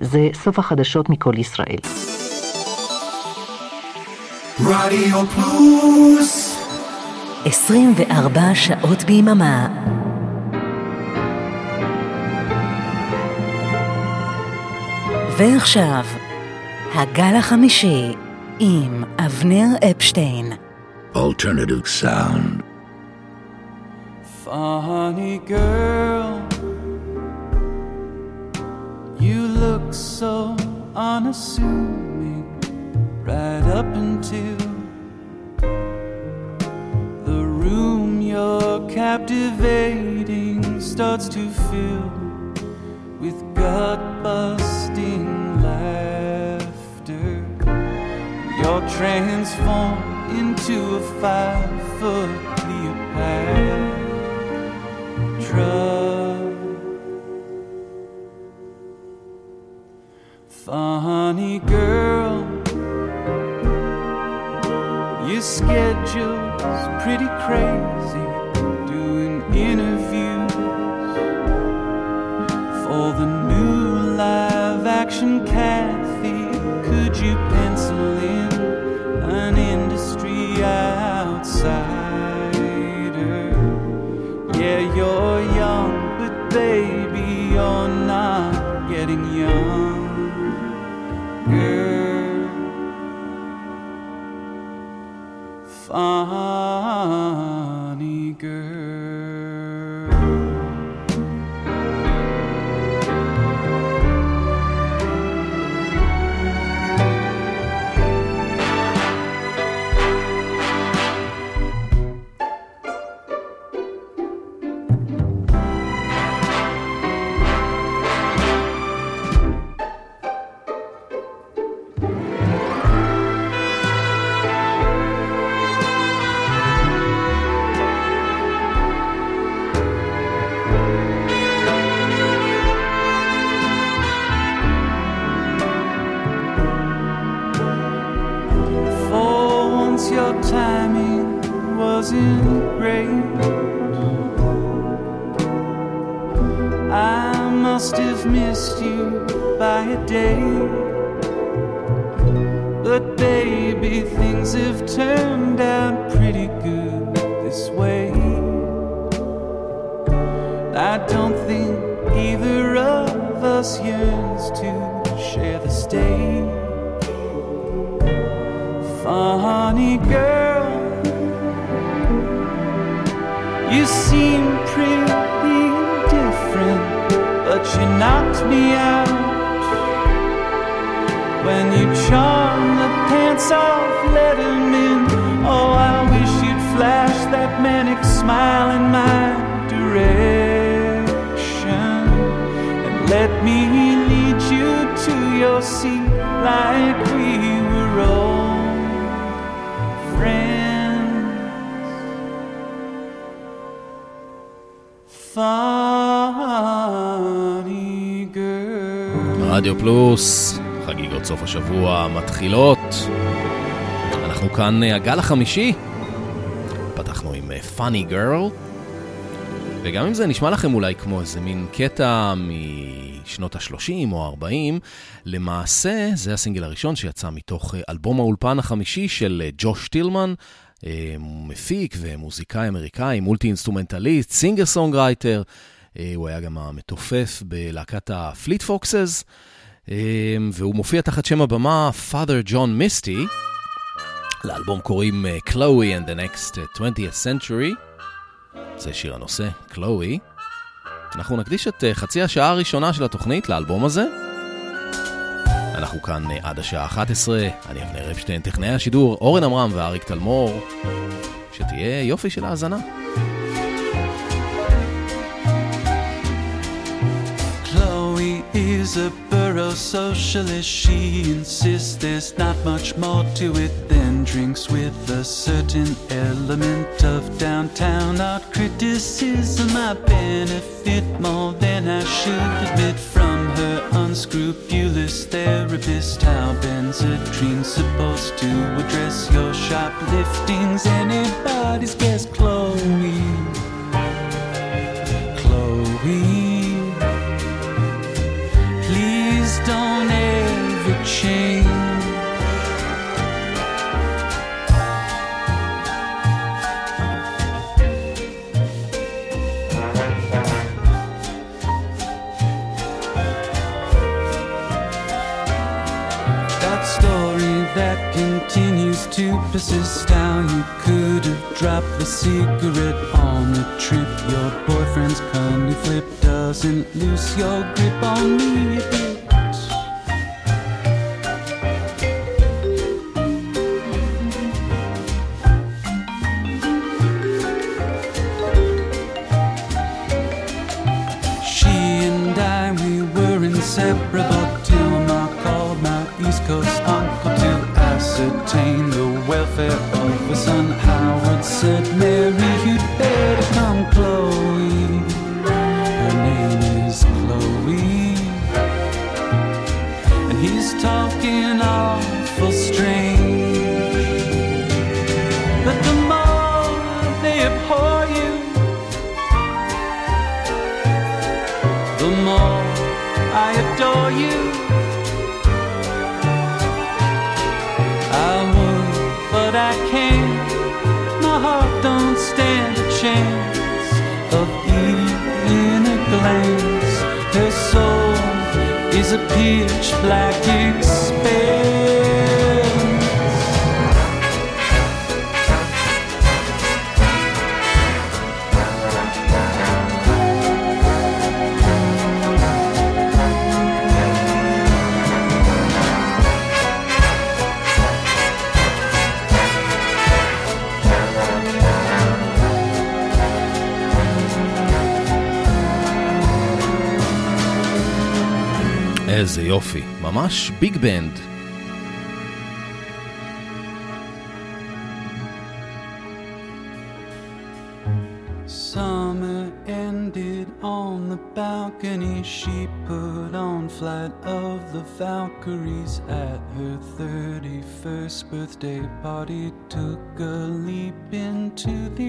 זה סוף החדשות מכל ישראל. רדיו פלוס 24 שעות ביממה. ועכשיו, הגל החמישי עם אבנר אפשטיין. Alternative sound. Funny girl, so unassuming right up until the room you're captivating starts to fill with gut busting laughter. You're transformed into a five foot Cleopatra. Funny girl, your schedule's pretty crazy. Doing interviews for the new live action Kathy. Could you pencil in an industry outsider? Yeah, you're Funny girl. השבוע מתחילות. אנחנו כאן אה, הגל החמישי. פתחנו עם אה, Funny Girl. וגם אם זה נשמע לכם אולי כמו איזה מין קטע משנות ה-30 או ה-40, למעשה זה הסינגל הראשון שיצא מתוך אה, אלבום האולפן החמישי של אה, ג'וש טילמן, אה, מפיק ומוזיקאי אמריקאי, multi-instrumentalist, singer songwriter. הוא היה גם המתופף בלהקת הפליט פוקסס, והוא מופיע תחת שם הבמה Father John Misty. לאלבום קוראים אה, Chloe and the Next 20th Century. זה שיר הנושא, Chloe. אנחנו נקדיש את אה, חצי השעה הראשונה של התוכנית לאלבום הזה. אנחנו כאן אה, עד השעה 11, אני אבנר אפשטיין, טכנאי השידור, אורן עמרם ואריק תלמור. שתהיה יופי של האזנה. Is a borough socialist. She insists there's not much more to it than drinks with a certain element of downtown art criticism. I benefit more than I should admit from her unscrupulous therapist. How Benzedrine's supposed to address your shopliftings? Anybody's guess, Chloe. Chloe. Don't ever change. That story that continues to persist. How you could have dropped the cigarette on the trip. Your boyfriend's kindly flip doesn't loose your grip on me inseparable a pitch black expanse. ממש ביג בנד. Summer ended on the balcony. She put on Flight of the Valkyries at her 31st birthday party. Took a leap into the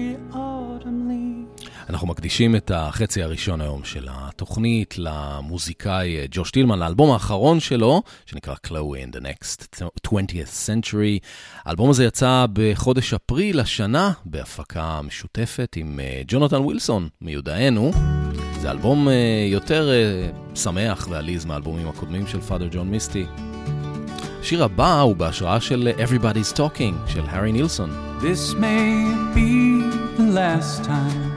autumn leaves. אנחנו מקדישים את החצי הראשון היום של התוכנית למוזיקאי אה, ג'וש טילמן, לאלבום האחרון שלו, שנקרא Chloe in the Next 20th Century. האלבום הזה יצא בחודש אפריל השנה, בהפקה משותפת עם אה, ג'ונתן ווילסון, מיודענו. זה אלבום אה, יותר שמח ועליז מהאלבומים הקודמים של פאדר ג'ון מיסטי. השיר הבא הוא בהשראה של Everybody's Talking של הארי נילסון. This may be the last time.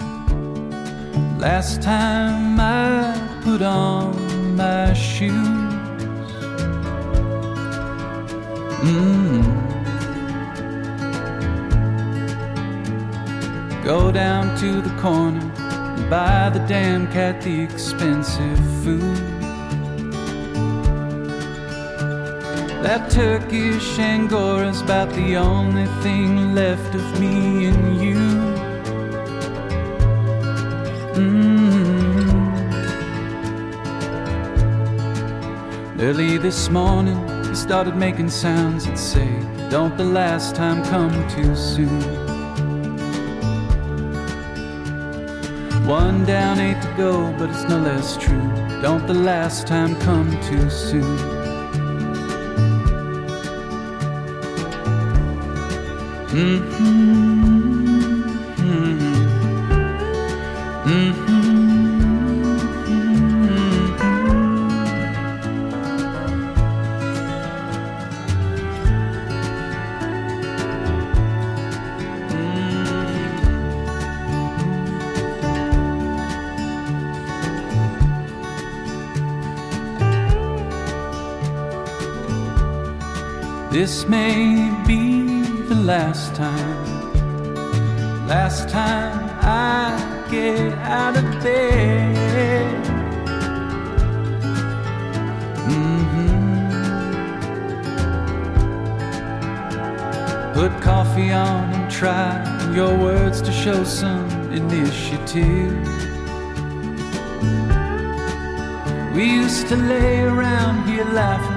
Last time I put on my shoes. Mm. Go down to the corner and buy the damn cat the expensive food. That Turkish Angora's about the only thing left of me and you. Early this morning, he started making sounds that say, Don't the last time come too soon. One down, eight to go, but it's no less true. Don't the last time come too soon. Mm-hmm. This may be the last time, last time I get out of bed. Mm-hmm. Put coffee on and try your words to show some initiative. We used to lay around here laughing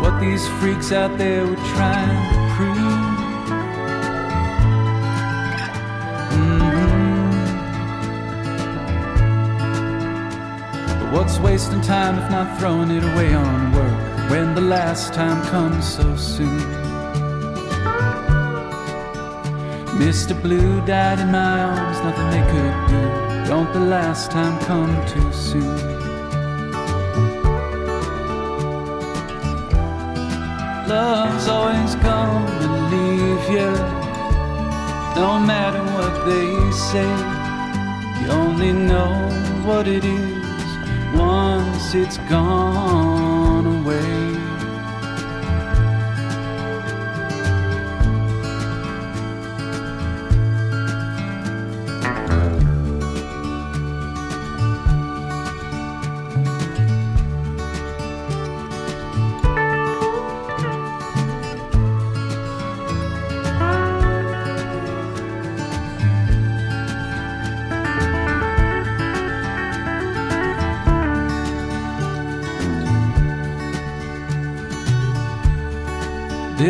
what these freaks out there were trying to prove. Mhm. But What's wasting time if not throwing it away on work when the last time comes so soon? Mr. Blue died in my arms, nothing they could do. Don't the last time come too soon? Love's always come and leave you, no matter what they say. You only know what it is once it's gone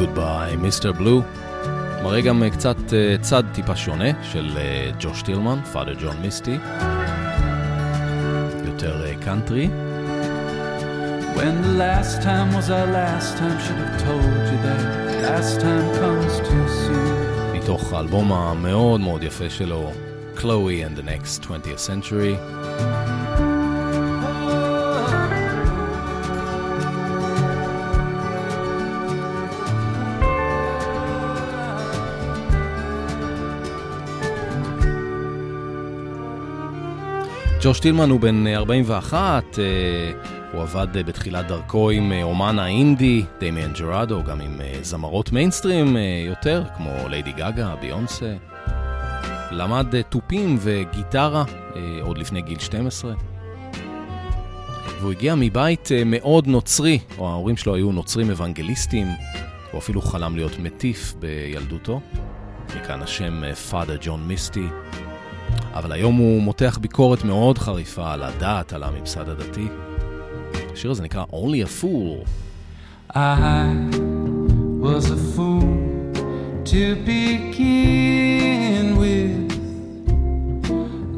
Goodbye, מיסטר בלו. מראה גם אה, קצת אה, צד טיפה שונה של אה, ג'וש טילמן, פאדר ג'ון מיסטי. יותר קאנטרי. When the last time was our last time, should have told you that last time comes too soon. מתוך האלבום המאוד מאוד יפה שלו, Chloe and the Next 20th Century. ג'וש טילמן הוא בן 41, אה, הוא עבד אה, בתחילת דרכו עם אה, אומן האינדי, דמיאן ג'רדו, גם עם זמרות מיינסטרים יותר, כמו ליידי גאגה, ביונסה. למד תופים וגיטרה עוד לפני גיל 12. והוא הגיע מבית מאוד נוצרי, או ההורים שלו היו נוצרים אוונגליסטים, הוא אפילו חלם להיות מטיף בילדותו. מכאן השם פאדר ג'ון מיסטי. אבל היום הוא מותח ביקורת מאוד חריפה על הדת, על הממסד הדתי. השיר הזה נקרא Only a Fool. I was a fool to begin with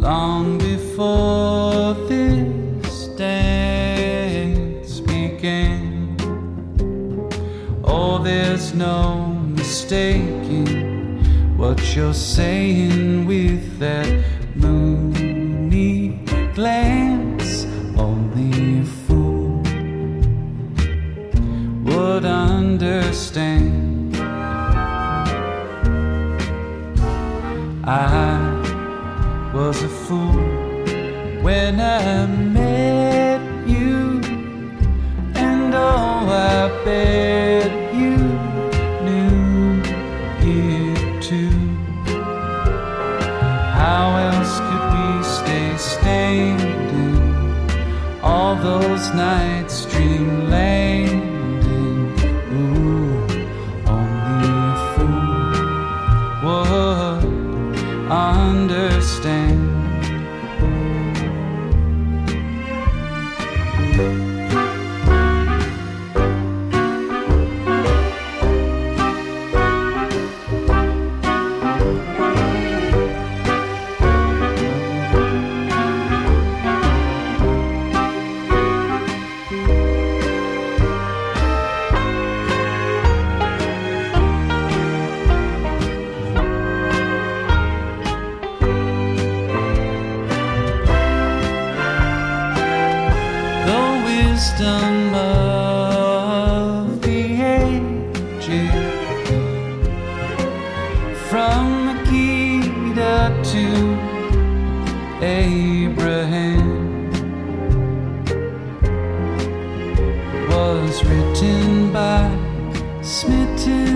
long before this dance began. Oh, there's no mistaking what you're saying with that moony glance. Only a fool would understand. I was a fool when I smitten.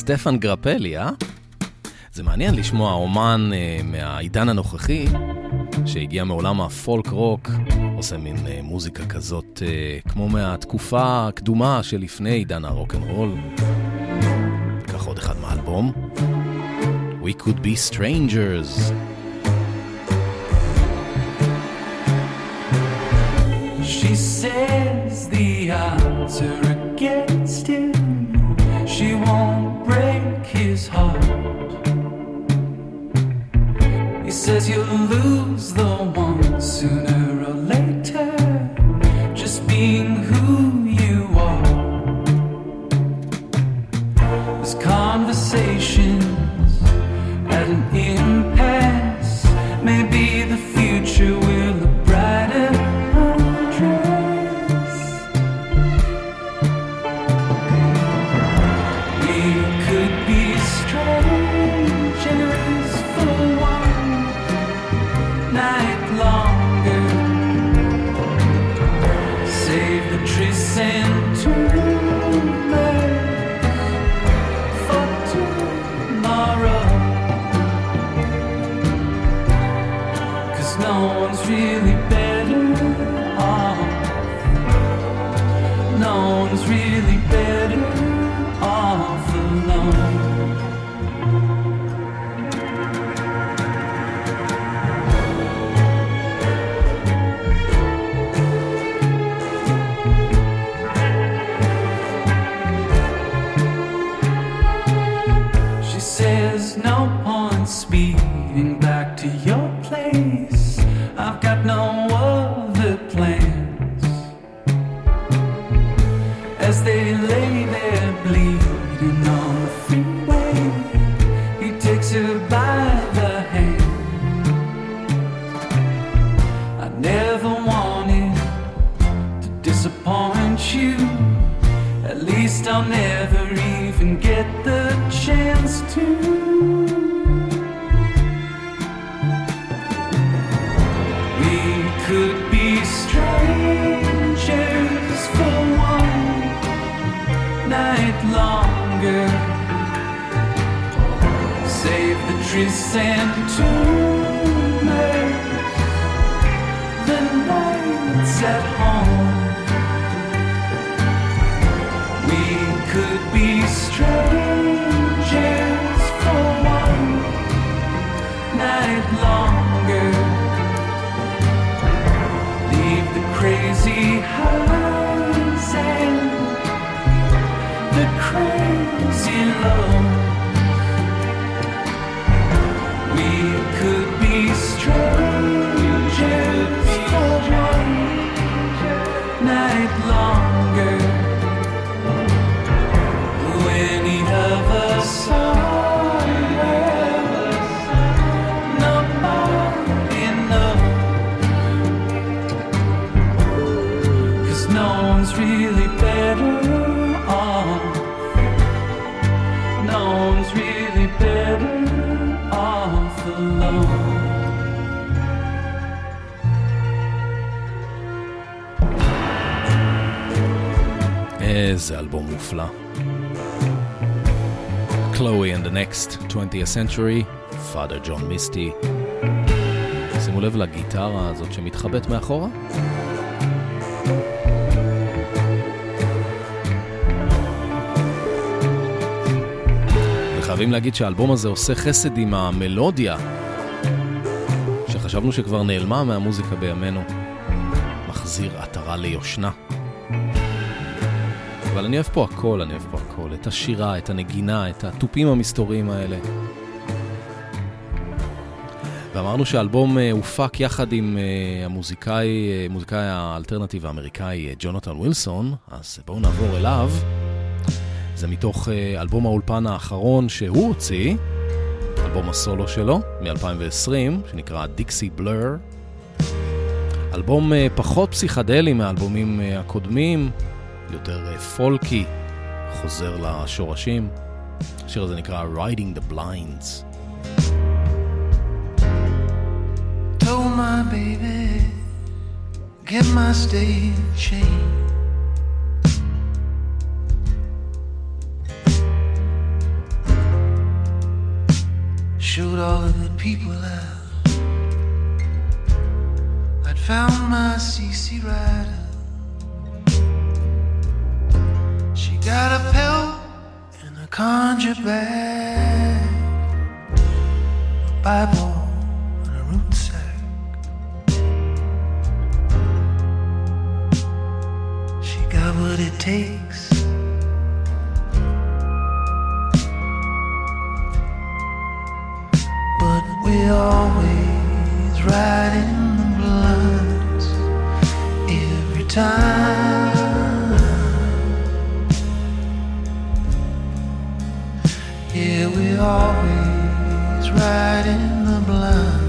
סטפן גרפלי, אה? זה מעניין לשמוע אומן אה, מהעידן הנוכחי, שהגיע מעולם הפולק רוק, עושה מין אה, מוזיקה כזאת, אה, כמו מהתקופה הקדומה שלפני עידן הרוקנרול. ניקח עוד אחד מהאלבום. We could be strangers. She says the answer you'll lose the one sooner or later. Just being longer. Save the trees, and tune. מופלא. Chloe and the Next 20th Century, Father John Misty. שימו לב לגיטרה הזאת שמתחבאת מאחורה. וחייבים להגיד שהאלבום הזה עושה חסד עם המלודיה, שחשבנו שכבר נעלמה מהמוזיקה בימינו. מחזיר עטרה ליושנה. אבל אני אוהב פה הכל, אני אוהב פה הכל. את השירה, את הנגינה, את התופים המסתוריים האלה. ואמרנו שהאלבום אה, הופק יחד עם אה, המוזיקאי, אה, מוזיקאי האלטרנטיב האמריקאי ג'ונתן ווילסון, אז בואו נעבור אליו. זה מתוך אלבום האולפן האחרון שהוא הוציא, אלבום הסולו שלו, מ-2020, שנקרא דיקסי בלר. אלבום פחות פסיכדלי מהאלבומים הקודמים, יותר פולקי, חוזר לשורשים. השיר הזה נקרא Riding the Blinds. Told my baby, get my state chain. Showed all of the people out. I'd found my CC rider. She got a pill in a conjure bag, a Bible and a root sack. She got what it takes. But we always ride in the blinds every time. We always ride in the blinds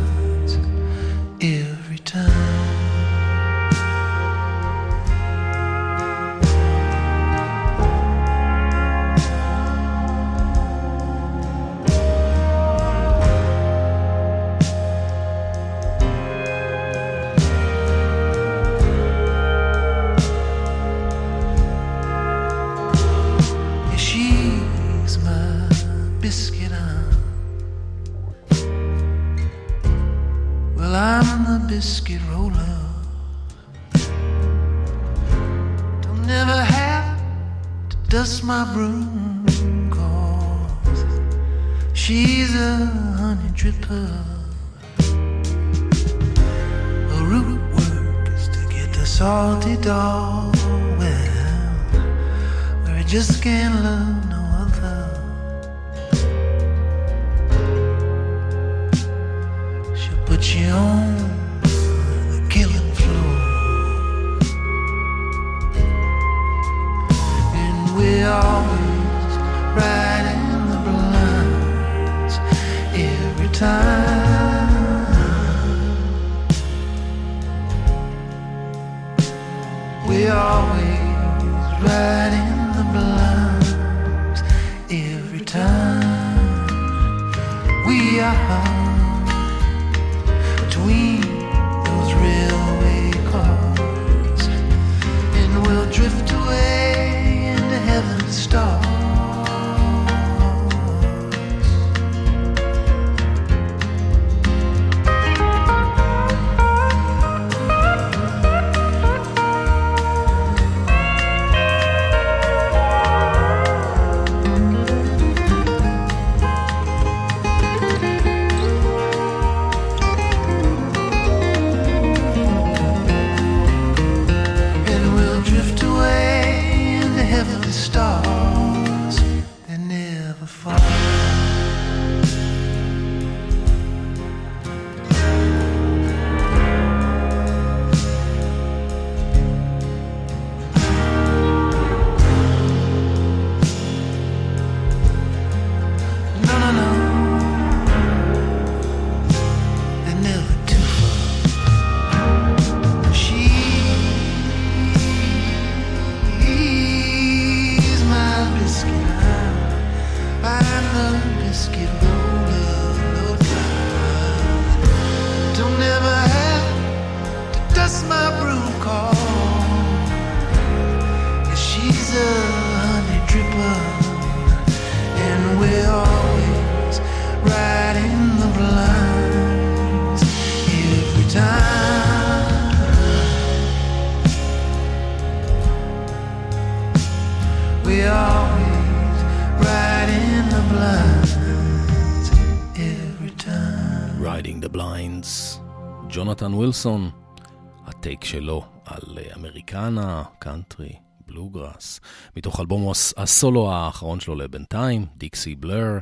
I'm the biscuit roller. Don't never have to dust my broom, cause she's a honey dripper. Her root work is to get the salty dog well where I just can't love On the killing floor, and we always ride in the blinds every time. We always ג'ונתן ווילסון, ה take שלו על אמריקנה, קאנטרי, בלוגראס, מתוך אלבום הסולו האחרון שלו לבינתיים, Dixie Blur.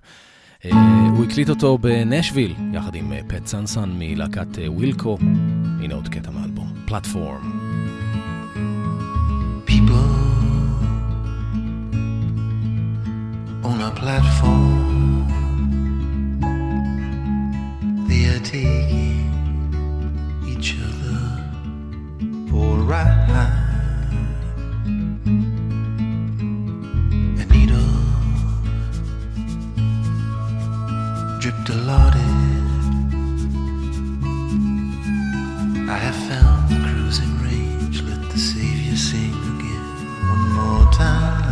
אה, הוא הקליט אותו בנשוויל, יחד עם פט סנסון מלהקת ווילקו. הנה עוד קטע מאלבום, Platform. On a platform, taking each other for a ride. A needle dripped dilaudid. I have found the cruising range. Let the Savior sing again one more time.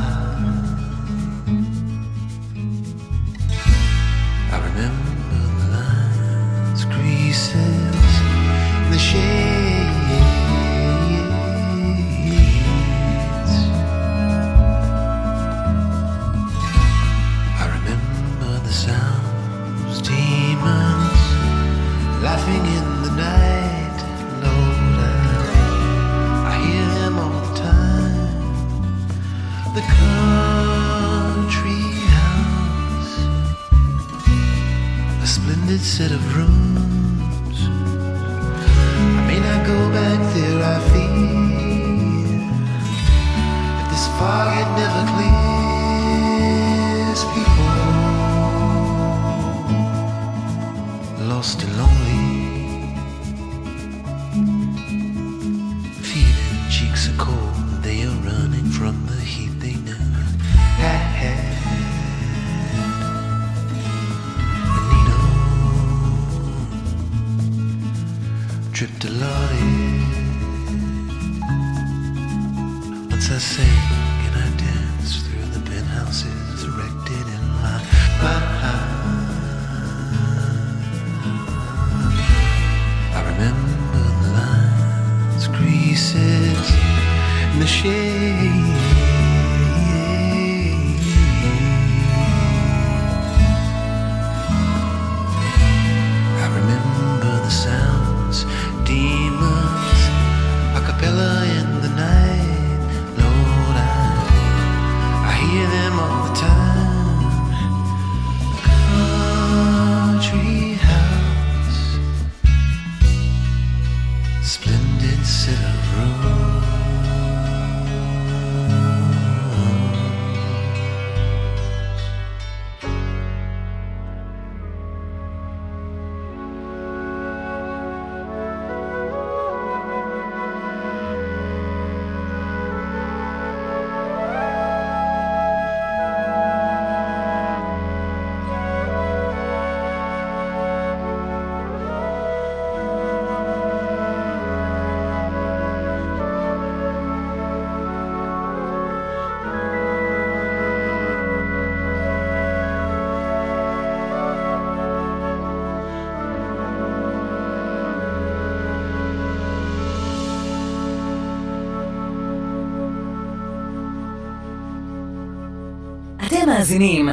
מאזינים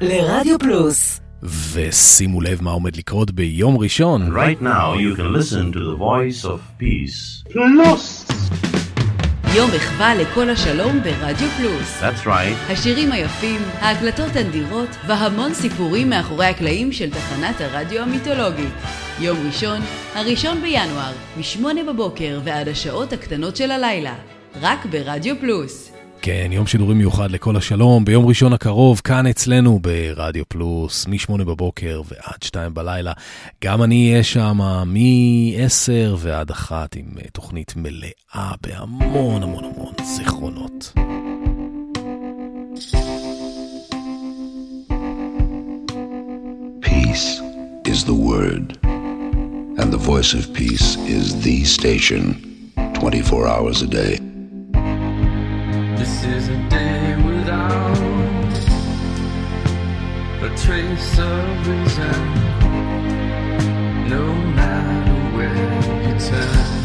לרדיו פלוס. ושימו לב מה עומד לקרות ביום ראשון. Right now, you can listen to the voice of peace. יום מחווה לכל השלום ברדיו פלוס. That's right. השירים היפים, ההקלטות הנדירות והמון סיפורים מאחורי הקלעים של תחנת הרדיו המיתולוגית. יום ראשון, הראשון בינואר, מ-8 בבוקר ועד השעות הקטנות של הלילה. רק ברדיו פלוס. כן, יום שידורים מיוחד לכל השלום, ביום ראשון הקרוב, כאן אצלנו ברדיו פלוס, מ-8 בבוקר ועד 2 בלילה. גם אני אהיה שם מ-10 ועד 1 עם אה, תוכנית מלאה בהמון המון המון זיכרונות. Peace is the word, and the voice of peace is the station 24 hours a day. This is a day without a trace of reason. No matter where you turn,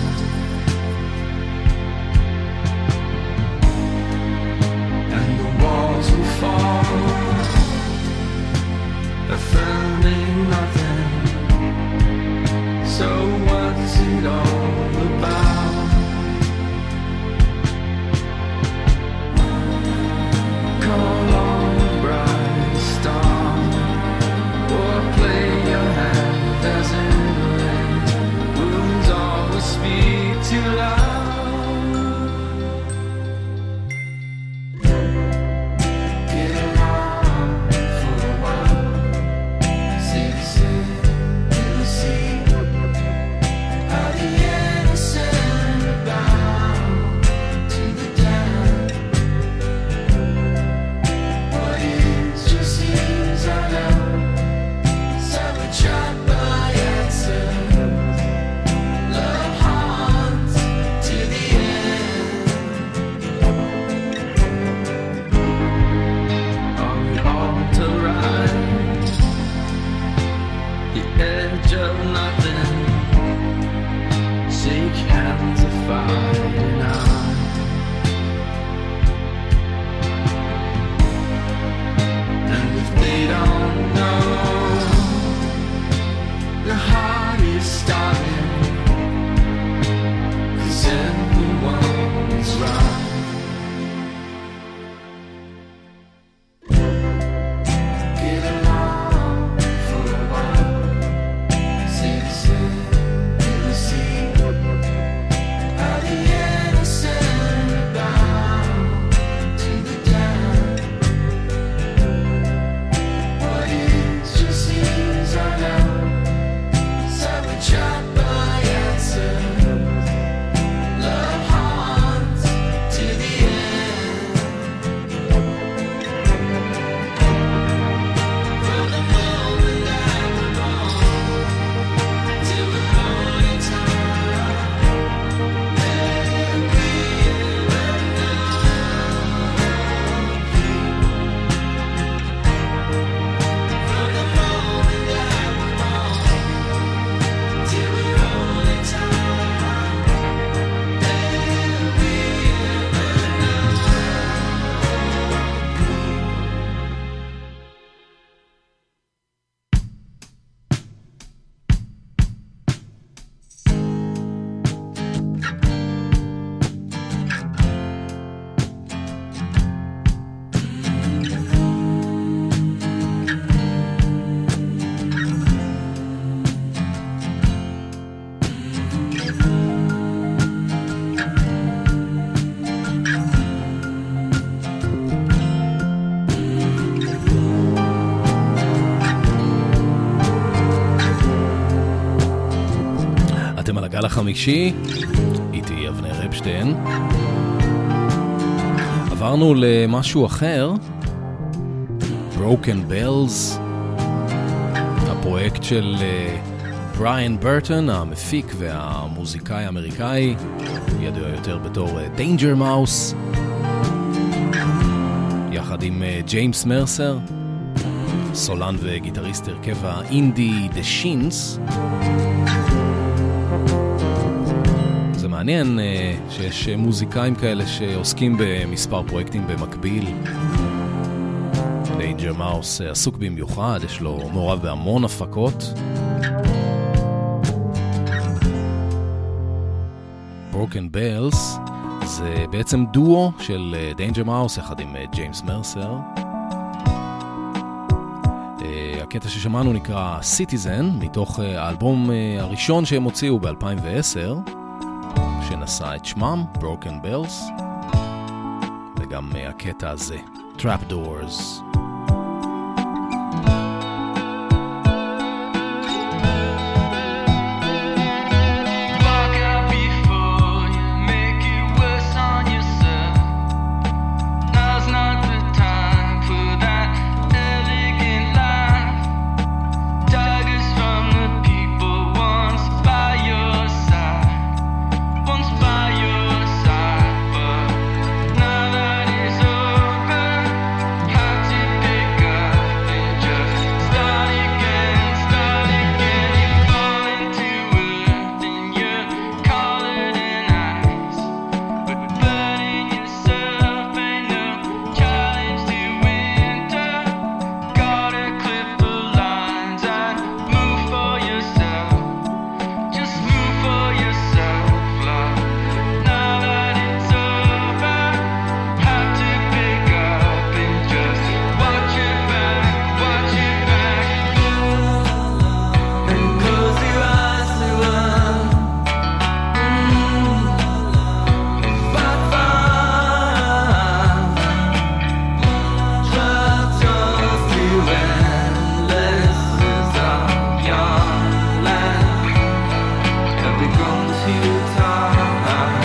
הגל החמישי, איתי אבנר אפשטיין. עברנו למשהו אחר, Broken Bells, הפרויקט של בריאן אה, ברטון, המפיק והמוזיקאי האמריקאי, ידוע יותר בתור דיינג'ר אה, מאוס, יחד עם ג'יימס אה, מרסר, סולן וגיטריסט הרכב האינדי דה שינס. מעניין uh, שיש מוזיקאים כאלה שעוסקים במספר פרויקטים במקביל. Danger Mouse עסוק במיוחד, יש לו מעורב בהמון הפקות. Broken Bells זה בעצם דואו של Danger Mouse יחד עם James Mercer. הקטע ששמענו נקרא Citizen, מתוך האלבום הראשון שהם הוציאו ב-2010, שנשא את שמם, Broken Bells, וגם הקטע הזה, Trap Doors. becomes you time.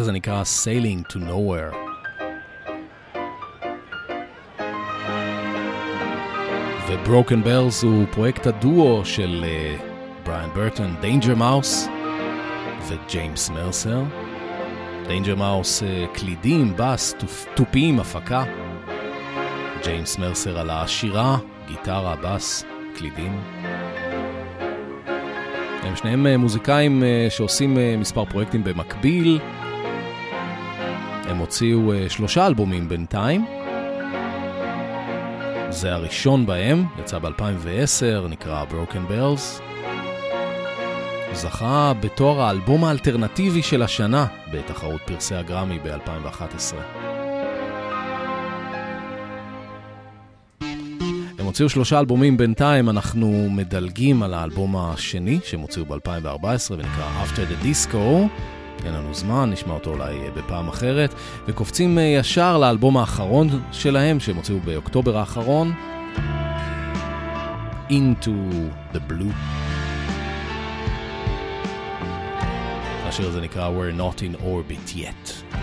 הזה נקרא Sailing to Nowhere. ו-Broken Bells הוא פרויקט הדואו של Brian Burton, Danger Mouse ו- James Mercer. Danger Mouse קלידים, בס, תופ- תופים, הפקה. James Mercer על השירה, גיטרה, בס, קלידים. הם שניהם אה, מוזיקאים אה, שעושים אה, מספר פרויקטים במקביל. הם הוציאו אה, שלושה אלבומים בינתיים. זה הראשון בהם, יצא ב-2010, נקרא Broken Bells. זכה בתואר האלבום האלטרנטיבי של השנה בתחרות פרסי הגרמי ב-2011. הם הוציאו שלושה אלבומים בינתיים, אנחנו מדלגים על האלבום השני שהם הוציאו ב-2014 ונקרא After the Disco. אין לנו זמן, נשמע אותו אולי אה, בפעם אחרת. וקופצים אה, ישר לאלבום האחרון שלהם, שהם הוציאו באוקטובר האחרון. Into the Blue. השיר הזה נקרא We're Not in Orbit Yet.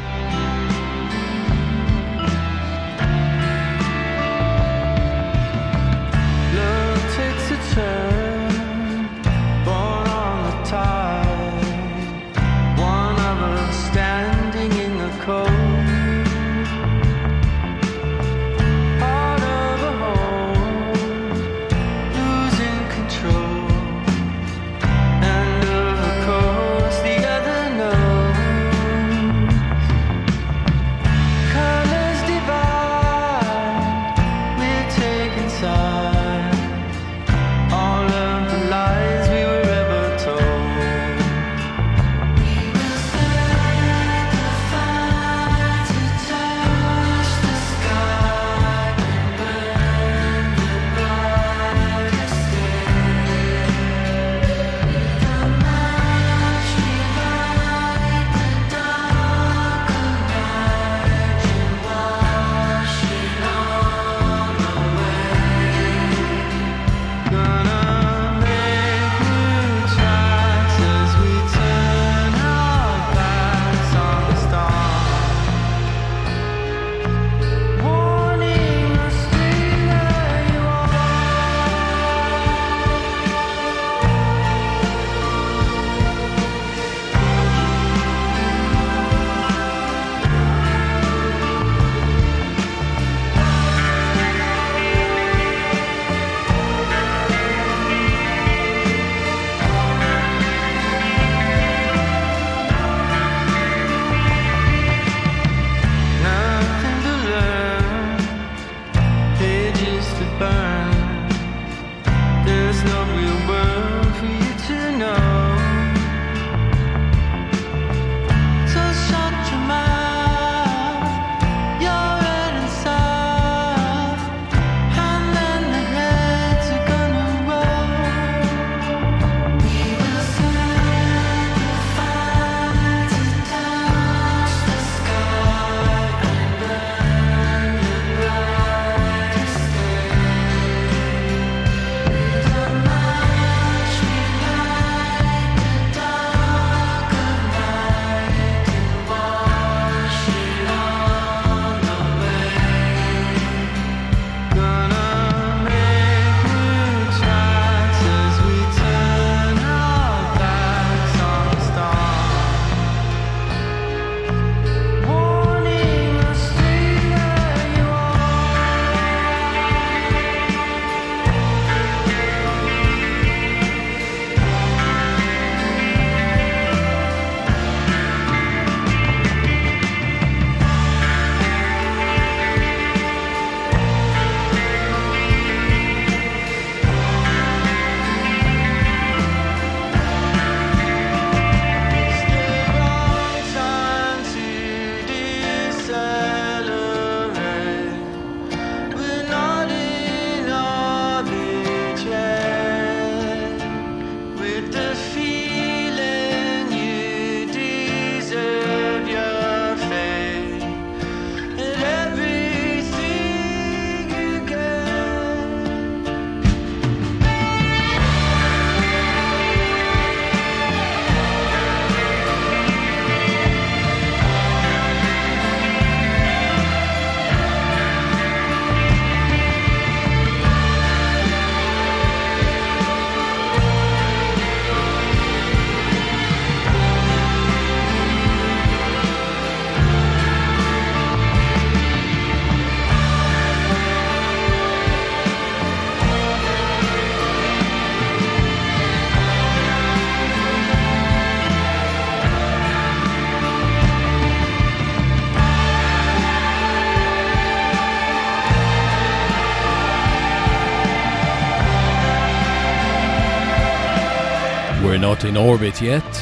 in Orbit Yet.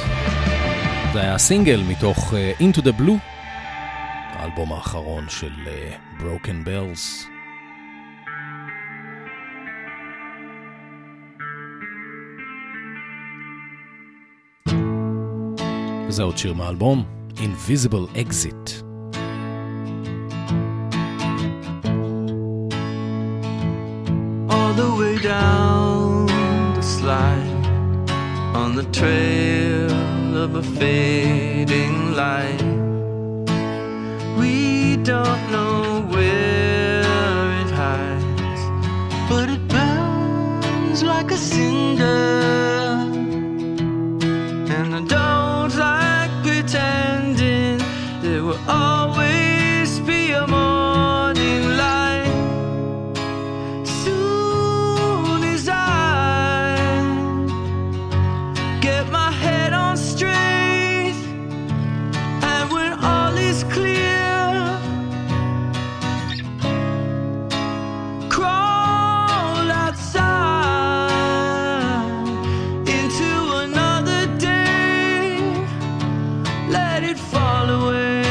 זה היה סינגל מתוך uh, Into the Blue, האלבום האחרון של uh, Broken Bells. וזה עוד שיר מהאלבום, Invisible Exit. All the way down the trail of a fading light. We don't know. let it fall away.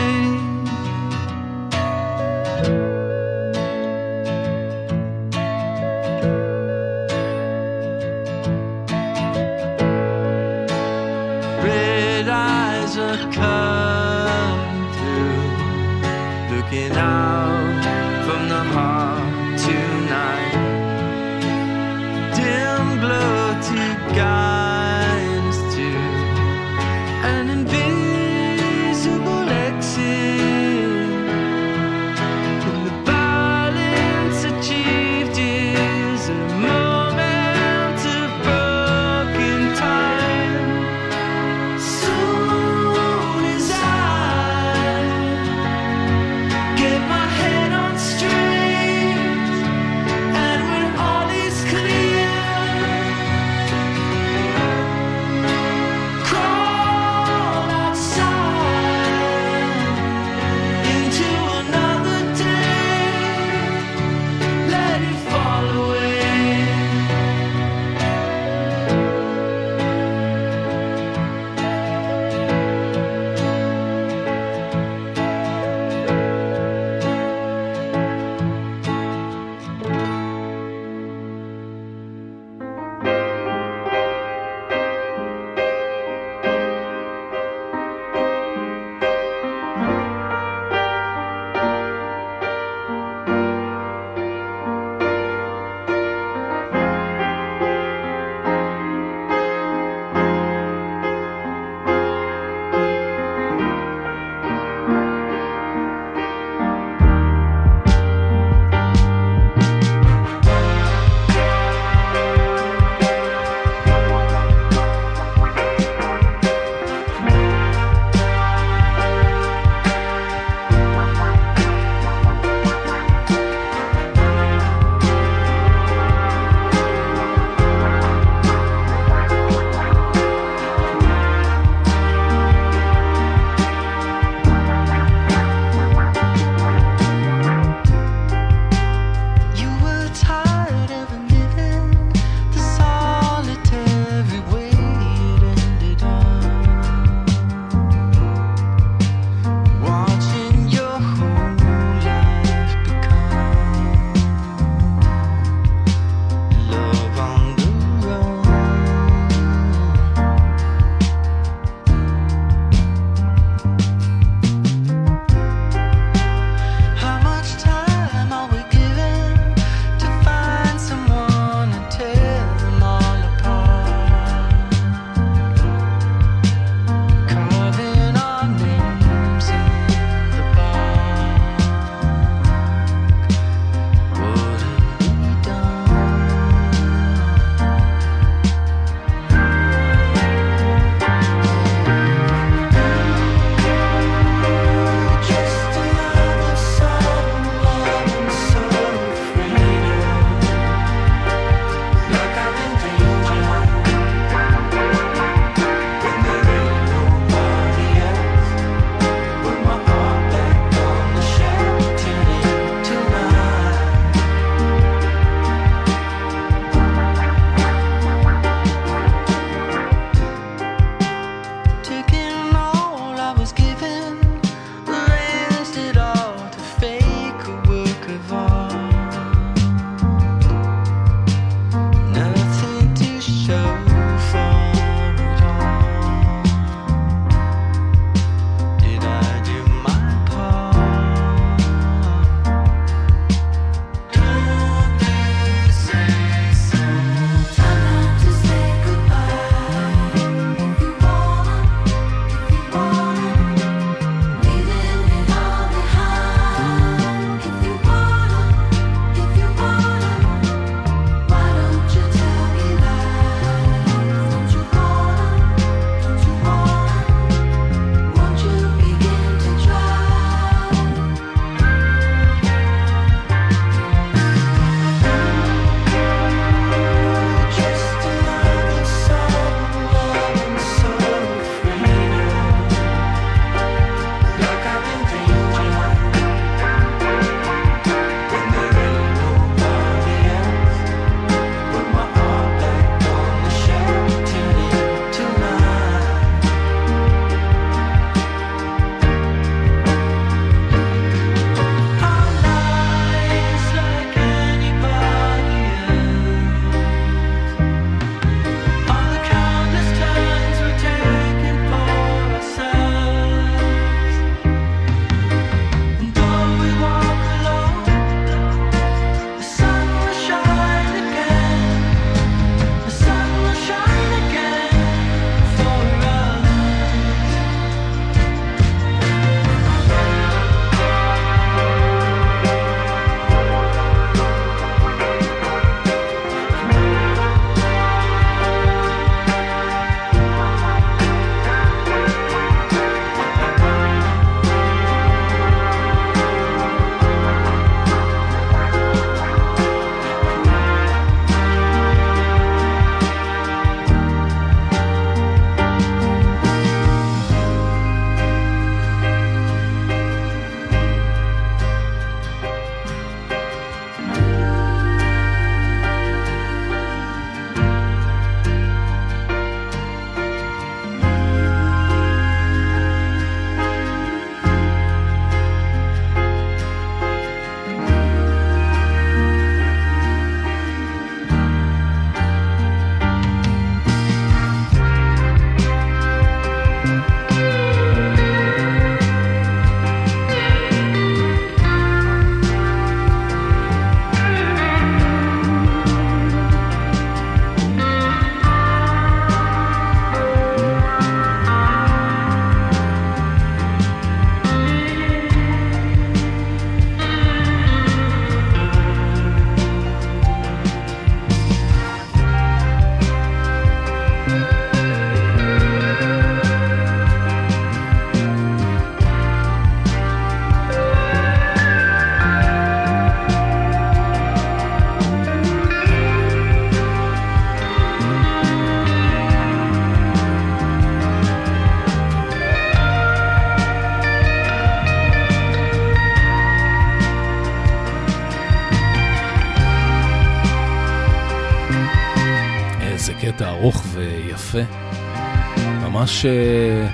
ממש אה,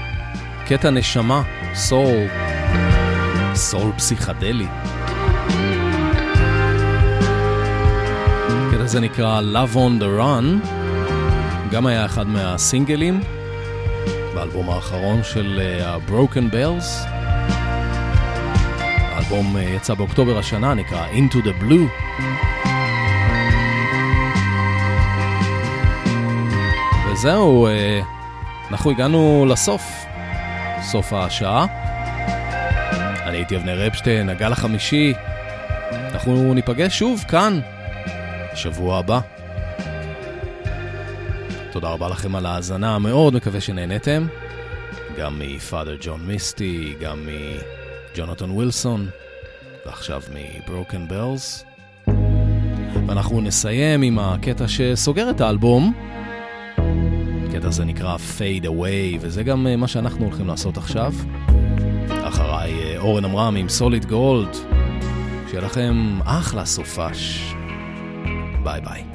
קטע נשמה, סול, סול פסיכדלי. הקטע הזה נקרא Love on the Run, גם היה אחד מהסינגלים באלבום האחרון של ה-Broken Bells. האלבום אה, יצא באוקטובר השנה, נקרא Into the Blue. וזהו, אה, אנחנו הגענו לסוף, סוף השעה. אני הייתי אבנר אפשטיין, הגל החמישי. אנחנו ניפגש שוב כאן, שבוע הבא. תודה רבה לכם על ההאזנה, מאוד מקווה שנהנתם. גם מפאדר ג'ון מיסטי, גם מג'ונתן ווילסון, ועכשיו מברוקן בלס. ואנחנו נסיים עם הקטע שסוגר את האלבום. הקטע הזה נקרא Fade Away, וזה גם מה שאנחנו הולכים לעשות עכשיו. אחריי אורן עמרם עם סוליד גולד. שיהיה לכם אחלה סופש. ביי ביי.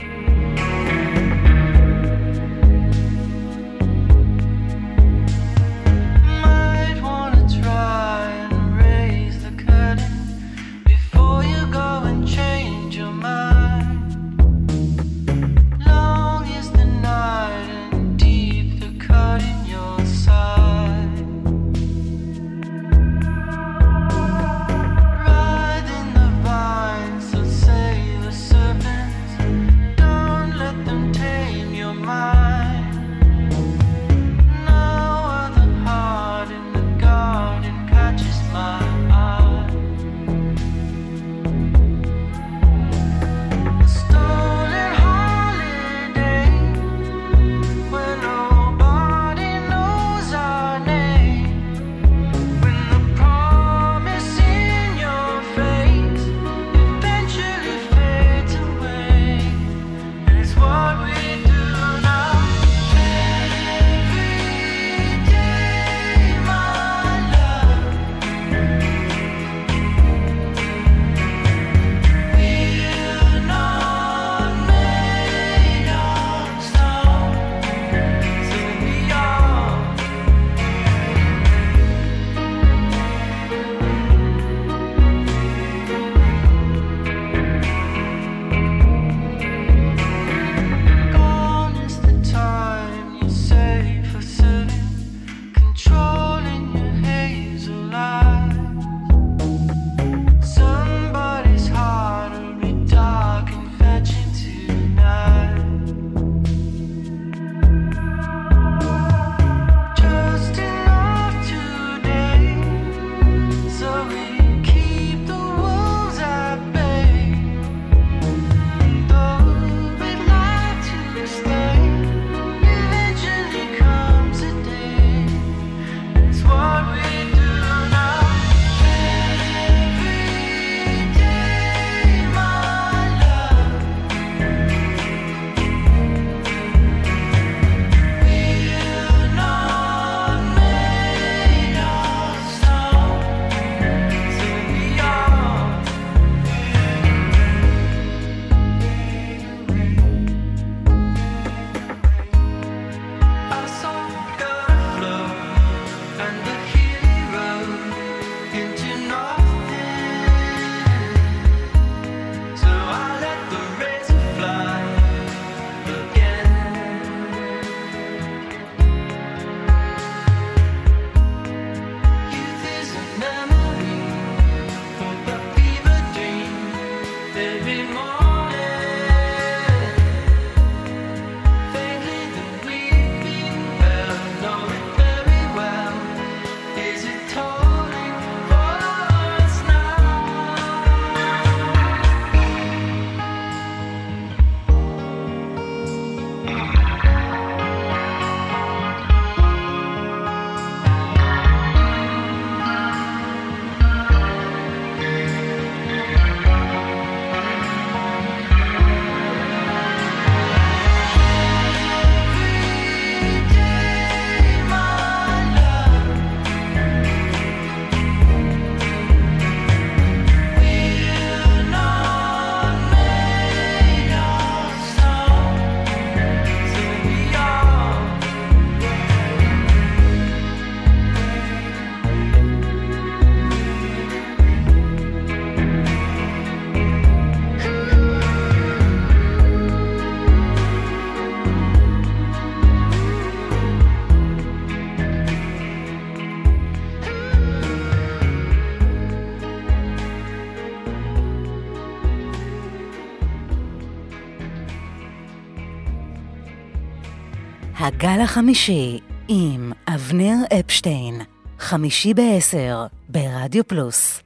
הגל החמישי עם אבנר אפשטיין, חמישי בעשר, ברדיו פלוס.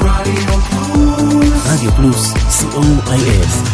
רדיו פלוס, רדיו פלוס, co.il